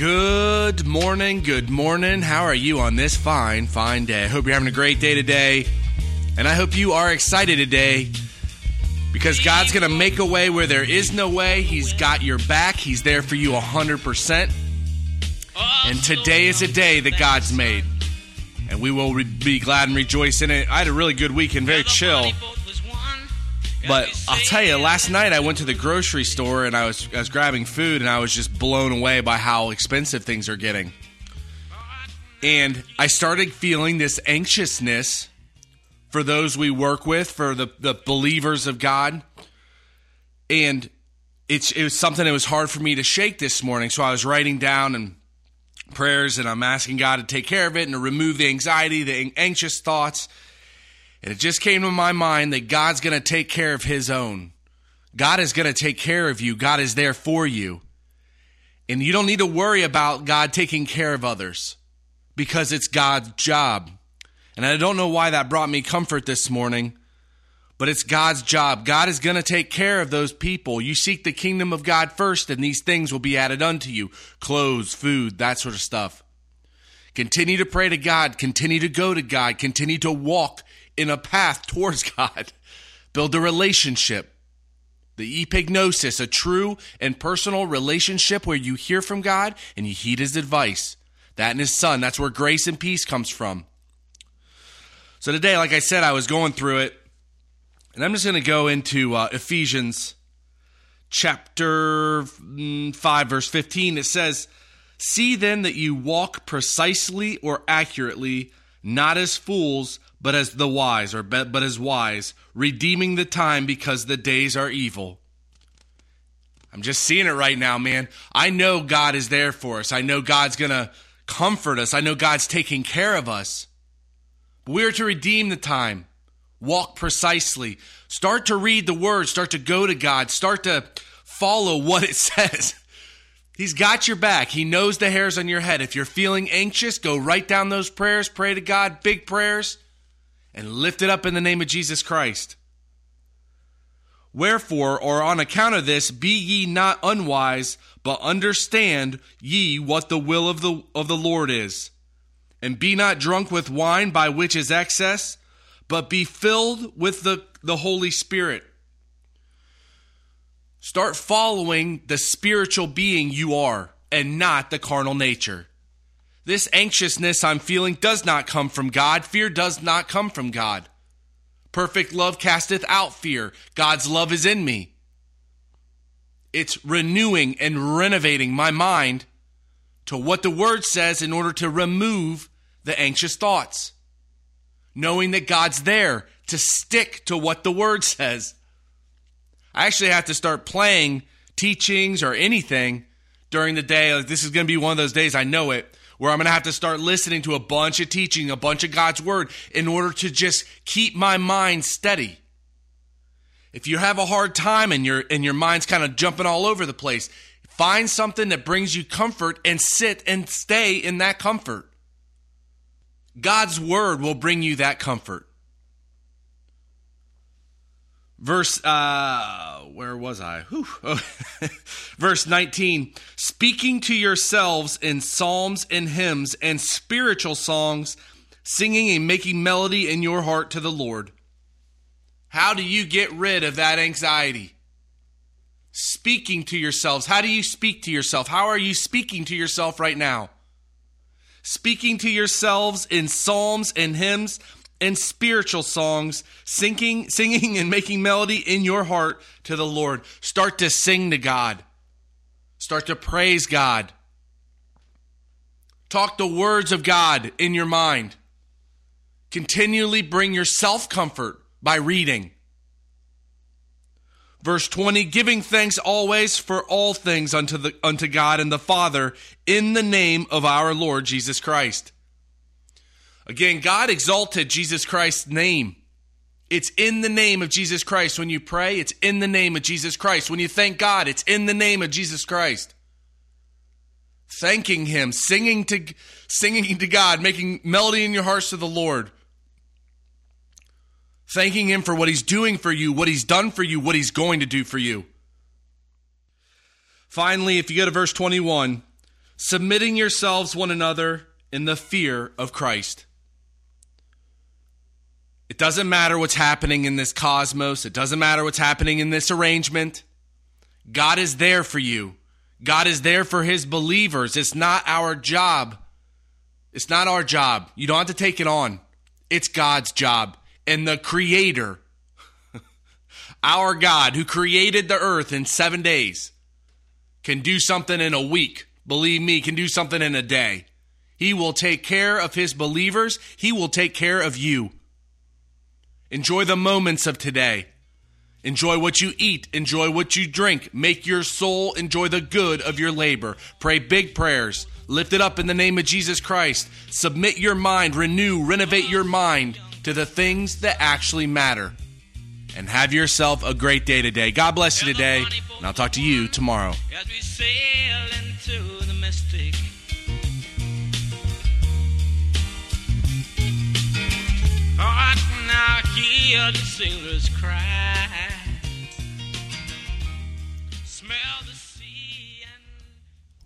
Good morning, good morning. How are you on this fine, fine day? I hope you're having a great day today. And I hope you are excited today because God's going to make a way where there is no way. He's got your back, He's there for you 100%. And today is a day that God's made. And we will be glad and rejoice in it. I had a really good weekend, very chill. But I'll tell you, last night I went to the grocery store and I was I was grabbing food and I was just blown away by how expensive things are getting. And I started feeling this anxiousness for those we work with, for the, the believers of God. And it's it was something that was hard for me to shake this morning. So I was writing down and prayers and I'm asking God to take care of it and to remove the anxiety, the anxious thoughts. And it just came to my mind that God's going to take care of his own. God is going to take care of you. God is there for you. And you don't need to worry about God taking care of others because it's God's job. And I don't know why that brought me comfort this morning, but it's God's job. God is going to take care of those people. You seek the kingdom of God first, and these things will be added unto you clothes, food, that sort of stuff. Continue to pray to God, continue to go to God, continue to walk in a path towards God. Build a relationship. The epignosis, a true and personal relationship where you hear from God and you heed his advice. That and his son. That's where grace and peace comes from. So today, like I said, I was going through it, and I'm just going to go into uh, Ephesians chapter mm, 5, verse 15. It says, See then that you walk precisely or accurately, not as fools, but as the wise, or but, but as wise, redeeming the time because the days are evil. I'm just seeing it right now, man. I know God is there for us. I know God's going to comfort us. I know God's taking care of us. We're to redeem the time, walk precisely, start to read the word, start to go to God, start to follow what it says. He's got your back. He knows the hairs on your head. If you're feeling anxious, go write down those prayers, pray to God, big prayers, and lift it up in the name of Jesus Christ. Wherefore, or on account of this, be ye not unwise, but understand ye what the will of the of the Lord is. And be not drunk with wine by which is excess, but be filled with the, the Holy Spirit. Start following the spiritual being you are and not the carnal nature. This anxiousness I'm feeling does not come from God. Fear does not come from God. Perfect love casteth out fear. God's love is in me. It's renewing and renovating my mind to what the word says in order to remove the anxious thoughts. Knowing that God's there to stick to what the word says. I actually have to start playing teachings or anything during the day. Like this is going to be one of those days, I know it, where I'm going to have to start listening to a bunch of teaching, a bunch of God's word in order to just keep my mind steady. If you have a hard time and your and your mind's kind of jumping all over the place, find something that brings you comfort and sit and stay in that comfort. God's word will bring you that comfort. Verse, uh, where was I? Oh. Verse 19, speaking to yourselves in psalms and hymns and spiritual songs, singing and making melody in your heart to the Lord. How do you get rid of that anxiety? Speaking to yourselves. How do you speak to yourself? How are you speaking to yourself right now? Speaking to yourselves in psalms and hymns and spiritual songs, singing, singing and making melody in your heart to the Lord. Start to sing to God. Start to praise God. Talk the words of God in your mind. Continually bring yourself comfort by reading. Verse 20, giving thanks always for all things unto, the, unto God and the Father in the name of our Lord Jesus Christ. Again, God exalted Jesus Christ's name. It's in the name of Jesus Christ. When you pray, it's in the name of Jesus Christ. When you thank God, it's in the name of Jesus Christ. Thanking Him, singing to, singing to God, making melody in your hearts to the Lord thanking Him for what He's doing for you, what He's done for you, what He's going to do for you. Finally, if you go to verse 21, submitting yourselves one another in the fear of Christ. It doesn't matter what's happening in this cosmos, it doesn't matter what's happening in this arrangement. God is there for you. God is there for his believers. It's not our job. It's not our job. You don't have to take it on. It's God's job. And the Creator, our God who created the earth in seven days, can do something in a week. Believe me, can do something in a day. He will take care of his believers. He will take care of you. Enjoy the moments of today. Enjoy what you eat. Enjoy what you drink. Make your soul enjoy the good of your labor. Pray big prayers. Lift it up in the name of Jesus Christ. Submit your mind, renew, renovate your mind to the things that actually matter. And have yourself a great day today. God bless you today, and I'll talk to you tomorrow. Hear the cry.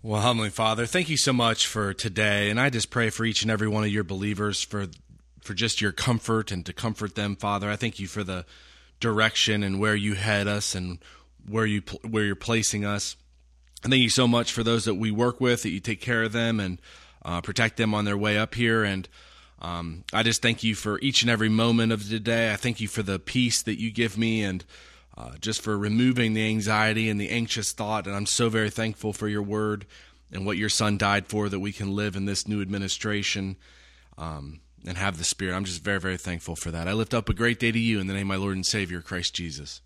Well, Heavenly Father, thank you so much for today. And I just pray for each and every one of your believers for for just your comfort and to comfort them, Father. I thank you for the direction and where you head us and where you where you're placing us. And thank you so much for those that we work with, that you take care of them and uh, protect them on their way up here. And um, I just thank you for each and every moment of the day. I thank you for the peace that you give me and uh, just for removing the anxiety and the anxious thought. And I'm so very thankful for your word and what your son died for that we can live in this new administration um, and have the Spirit. I'm just very, very thankful for that. I lift up a great day to you in the name of my Lord and Savior, Christ Jesus.